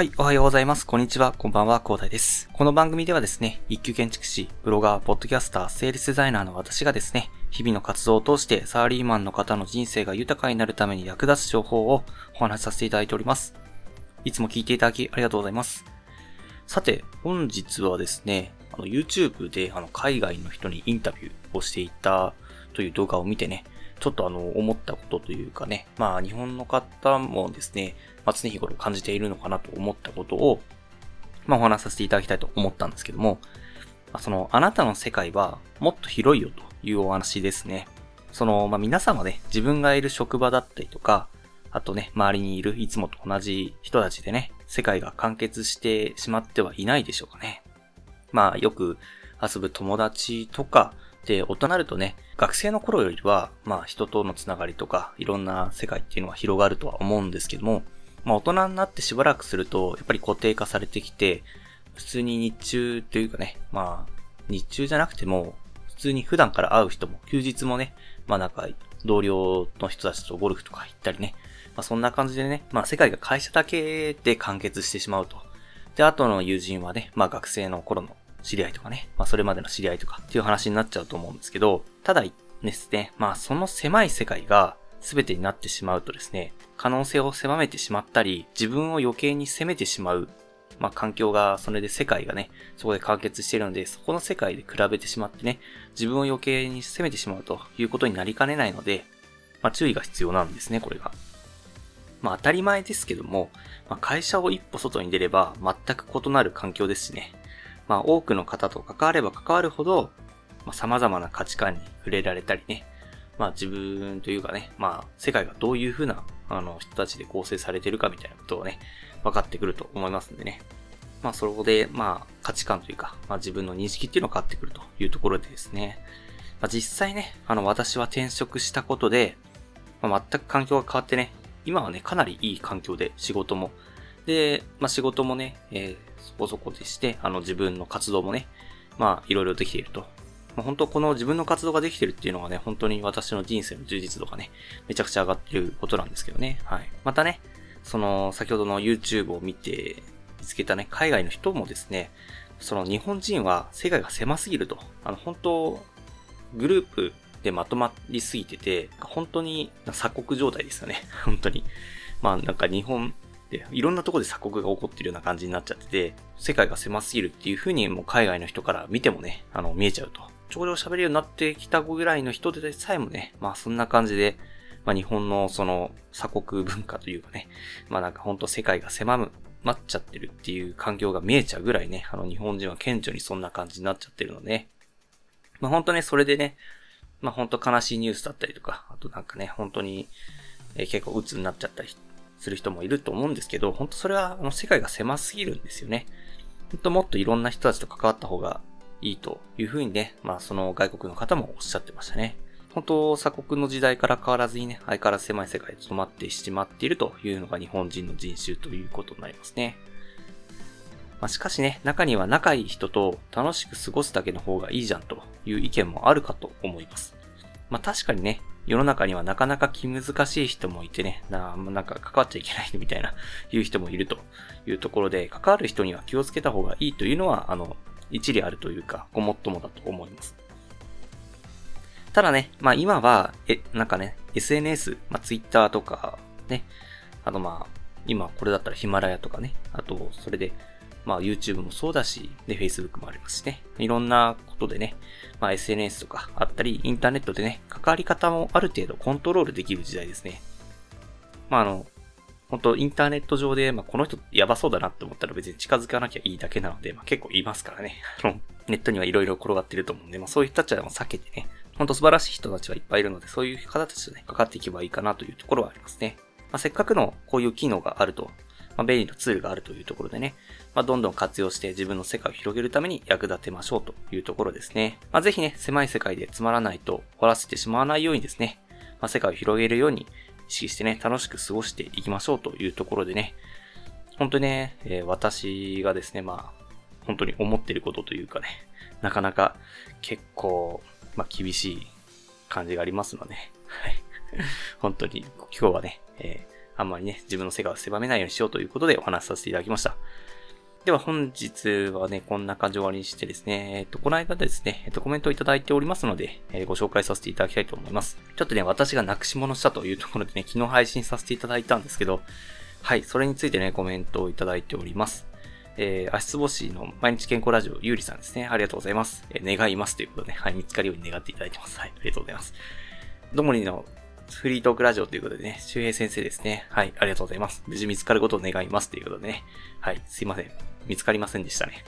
はい、おはようございます。こんにちは、こんばんは、広大です。この番組ではですね、一級建築士、ブロガー、ポッドキャスター、セールスデザイナーの私がですね、日々の活動を通してサラリーマンの方の人生が豊かになるために役立つ情報をお話しさせていただいております。いつも聞いていただきありがとうございます。さて、本日はですね、あの YouTube であの海外の人にインタビューをしていたという動画を見てね、ちょっとあの、思ったことというかね、まあ日本の方もですね、まあ、常日頃感じているのかなと思ったことを、まあお話しさせていただきたいと思ったんですけども、まあ、その、あなたの世界はもっと広いよというお話ですね。その、まあ皆様ね、自分がいる職場だったりとか、あとね、周りにいるいつもと同じ人たちでね、世界が完結してしまってはいないでしょうかね。まあよく遊ぶ友達とか、で、大人になるとね、学生の頃よりは、まあ人とのつながりとか、いろんな世界っていうのは広がるとは思うんですけども、まあ大人になってしばらくすると、やっぱり固定化されてきて、普通に日中というかね、まあ、日中じゃなくても、普通に普段から会う人も、休日もね、まあなんか、同僚の人たちとゴルフとか行ったりね、まあそんな感じでね、まあ世界が会社だけで完結してしまうと。で、後の友人はね、まあ学生の頃の知り合いとかね、まあそれまでの知り合いとかっていう話になっちゃうと思うんですけど、ただですね、まあその狭い世界が全てになってしまうとですね、可能性を狭めてしまったり、自分を余計に責めてしまう、まあ環境が、それで世界がね、そこで完結しているので、そこの世界で比べてしまってね、自分を余計に責めてしまうということになりかねないので、まあ注意が必要なんですね、これが。まあ当たり前ですけども、まあ、会社を一歩外に出れば全く異なる環境ですしね。まあ多くの方と関われば関わるほど、まあ、様々な価値観に触れられたりね、まあ自分というかね、まあ世界がどういう風なあの人たちで構成されてるかみたいなことをね、分かってくると思いますんでね。まあそこで、まあ価値観というか、まあ自分の認識っていうのが変わってくるというところでですね。まあ実際ね、あの私は転職したことで、まあ、全く環境が変わってね、今はね、かなりいい環境で仕事も、で、まあ仕事もね、えー、そこそこでして、あの自分の活動もね、まあいろいろできていると。まあ、本当この自分の活動ができてるっていうのがね、本当に私の人生の充実度がね、めちゃくちゃ上がってることなんですけどね。はい。またね、その先ほどの YouTube を見て見つけたね、海外の人もですね、その日本人は世界が狭すぎると。あの本当、グループでまとまりすぎてて、本当に鎖国状態ですよね。本当に。まあなんか日本で、いろんなところで鎖国が起こってるような感じになっちゃってて、世界が狭すぎるっていう風にもう海外の人から見てもね、あの、見えちゃうと。ちょうど喋るようになってきたぐらいの人でさえもね、まあそんな感じで、まあ日本のその鎖国文化というかね、まあなんかほんと世界が狭む、まっちゃってるっていう環境が見えちゃうぐらいね、あの日本人は顕著にそんな感じになっちゃってるので、まあ本当ね、それでね、まあ本当悲しいニュースだったりとか、あとなんかね、本当に、えー、結構鬱になっちゃったりする人もいると思うんですけど、本当それはあの世界が狭すぎるんですよね。本当もっといろんな人たちと関わった方がいいというふうにね、まあその外国の方もおっしゃってましたね。本当、鎖国の時代から変わらずにね、相変わらず狭い世界で止まってしまっているというのが日本人の人種ということになりますね。まあ、しかしね、中には仲いい人と楽しく過ごすだけの方がいいじゃんという意見もあるかと思います。まあ確かにね、世の中にはなかなか気難しい人もいてね、ななんか関わっちゃいけないみたいな、いう人もいるというところで、関わる人には気をつけた方がいいというのは、あの、一理あるというか、ごもっともだと思います。ただね、まあ今は、え、なんかね、SNS、まあ Twitter とか、ね、あとまあ、今これだったらヒマラヤとかね、あと、それで、まあ YouTube もそうだし、で Facebook もありますしね。いろんなことでね、まあ SNS とかあったり、インターネットでね、関わり方もある程度コントロールできる時代ですね。まああの、本当インターネット上で、まあこの人やばそうだなって思ったら別に近づかなきゃいいだけなので、まあ結構いますからね。ネットにはいろいろ転がってると思うんで、まあそういう人たちは避けてね、ほんと素晴らしい人たちはいっぱいいるので、そういう方たちとね、かかっていけばいいかなというところはありますね。まあせっかくのこういう機能があると、まあ、便利なツールがあるというところでね、まあ、どんどん活用して自分の世界を広げるために役立てましょうというところですね。まあ、ぜひね、狭い世界でつまらないと終わらせてしまわないようにですね、まあ、世界を広げるように意識してね、楽しく過ごしていきましょうというところでね、本当にね、えー、私がですね、まあ、本当に思ってることというかね、なかなか結構、まあ、厳しい感じがありますので、はい。本当に今日はね、えーあんまりね、自分の世界を狭めないようにしようということでお話しさせていただきました。では本日はね、こんな感じ終わりにしてですね、えっと、この間ですね、えっと、コメントをいただいておりますので、えー、ご紹介させていただきたいと思います。ちょっとね、私がなくし物したというところでね、昨日配信させていただいたんですけど、はい、それについてね、コメントをいただいております。えー、足つぼしの毎日健康ラジオ、ゆうりさんですね。ありがとうございます。えー、願いますということで、ね、はい、見つかるように願っていただいてます。はい、ありがとうございます。どもりのフリートークラジオということでね、周平先生ですね。はい、ありがとうございます。無事見つかることを願いますということでね。はい、すいません。見つかりませんでしたね。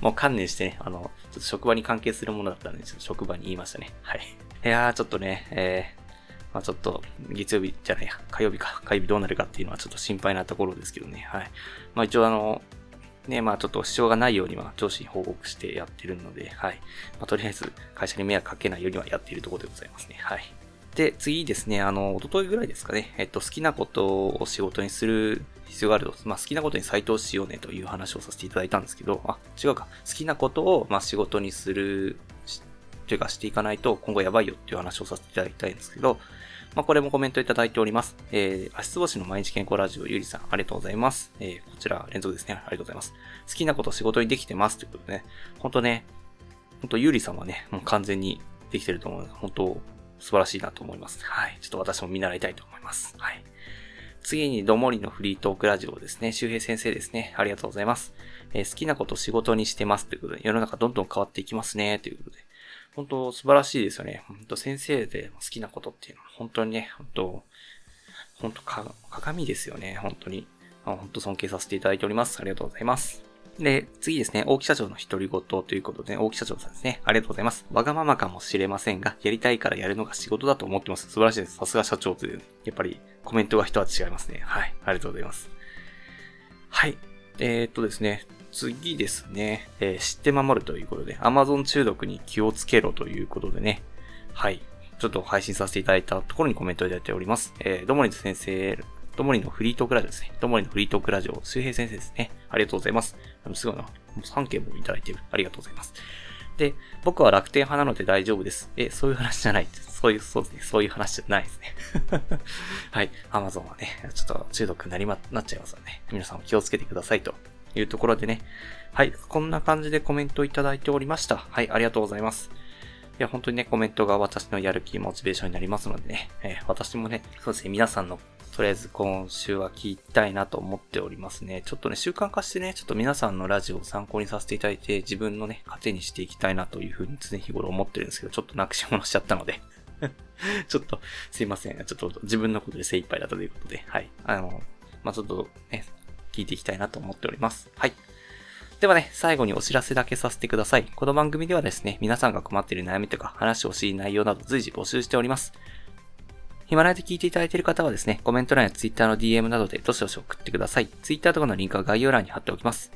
もう観念してね、あの、ちょっと職場に関係するものだったんで、ちょっと職場に言いましたね。はい。いやー、ちょっとね、えー、まあちょっと、月曜日じゃないや、火曜日か、火曜日どうなるかっていうのはちょっと心配なところですけどね。はい。まあ一応あの、ね、まあちょっと支障がないようには上司に報告してやってるので、はい。まあとりあえず会社に迷惑かけないようにはやっているところでございますね。はい。で、次ですね、あの、おとといぐらいですかね、えっと、好きなことを仕事にする必要があると、まあ、好きなことに再投資しようねという話をさせていただいたんですけど、あ、違うか、好きなことを、まあ、仕事にする、というかしていかないと今後やばいよっていう話をさせていただきたいんですけど、まあ、これもコメントいただいております。えー、足つぼしの毎日健康ラジオゆりさん、ありがとうございます。えー、こちら連続ですね。ありがとうございます。好きなこと仕事にできてますということでね、ほんとね、ほんとゆりさんはね、もう完全にできてると思う。本当素晴らしいなと思います。はい。ちょっと私も見習いたいと思います。はい。次に、どもりのフリートークラジオですね。周平先生ですね。ありがとうございます。えー、好きなこと仕事にしてますということで、世の中どんどん変わっていきますね。ということで。本当素晴らしいですよね。本当先生で好きなことっていうのは本当にね、本当本当か、鏡ですよね。本当に。本当尊敬させていただいております。ありがとうございます。で、次ですね、大木社長の独り言ということで、大木社長さんですね。ありがとうございます。わがままかもしれませんが、やりたいからやるのが仕事だと思ってます。素晴らしいです。さすが社長という、やっぱりコメントが一つ違いますね。はい。ありがとうございます。はい。えー、っとですね、次ですね、えー、知って守るということで、Amazon 中毒に気をつけろということでね、はい。ちょっと配信させていただいたところにコメントいただいております。えー、どもり先生ともりのフリートークラジオですね。ともりのフリートークラジオ、周平先生ですね。ありがとうございます。すごいな。もう3件もいただいてる。ありがとうございます。で、僕は楽天派なので大丈夫です。え、そういう話じゃない。そういう、そうですね。そういう話じゃないですね。はい。アマゾンはね、ちょっと中毒になりま、なっちゃいますので、ね、皆さんも気をつけてくださいというところでね。はい。こんな感じでコメントいただいておりました。はい。ありがとうございます。いや、本当にね、コメントが私のやる気、モチベーションになりますのでね、えー、私もね、そうですね、皆さんのとりあえず今週は聞きたいなと思っておりますね。ちょっとね、習慣化してね、ちょっと皆さんのラジオを参考にさせていただいて、自分のね、糧にしていきたいなというふうに常日頃思ってるんですけど、ちょっとなくし物しちゃったので ちょっと、すいません。ちょっと自分のことで精一杯だったということで、はい。あの、まあ、ちょっとね、聞いていきたいなと思っております。はい。ではね、最後にお知らせだけさせてください。この番組ではですね、皆さんが困っている悩みとか話をしい内容など随時募集しております。ヒマラヤで聞いていただいている方はですね、コメント欄や Twitter の DM などでどしどし送ってください。Twitter とかのリンクは概要欄に貼っておきます。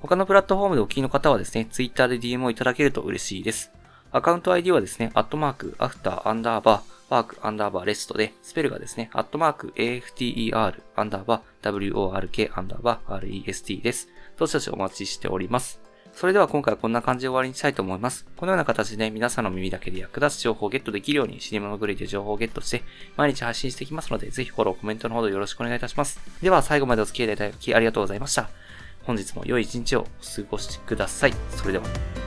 他のプラットフォームでお聞きの方はですね、Twitter で DM をいただけると嬉しいです。アカウント ID はですね、アットマーク、アフター、アンダーバー、ワーク、アンダーバー、レストで、スペルがですね、アットマーク、AFTER、アンダーバー、WORK、アンダーバー、REST です。どしどしお待ちしております。それでは今回はこんな感じで終わりにしたいと思います。このような形で皆さんの耳だけで役立つ情報をゲットできるようにシネマのグレイで情報をゲットして毎日発信していきますので、ぜひフォロー、コメントのほどよろしくお願いいたします。では最後までお付き合いいただきありがとうございました。本日も良い一日をお過ごしください。それでは。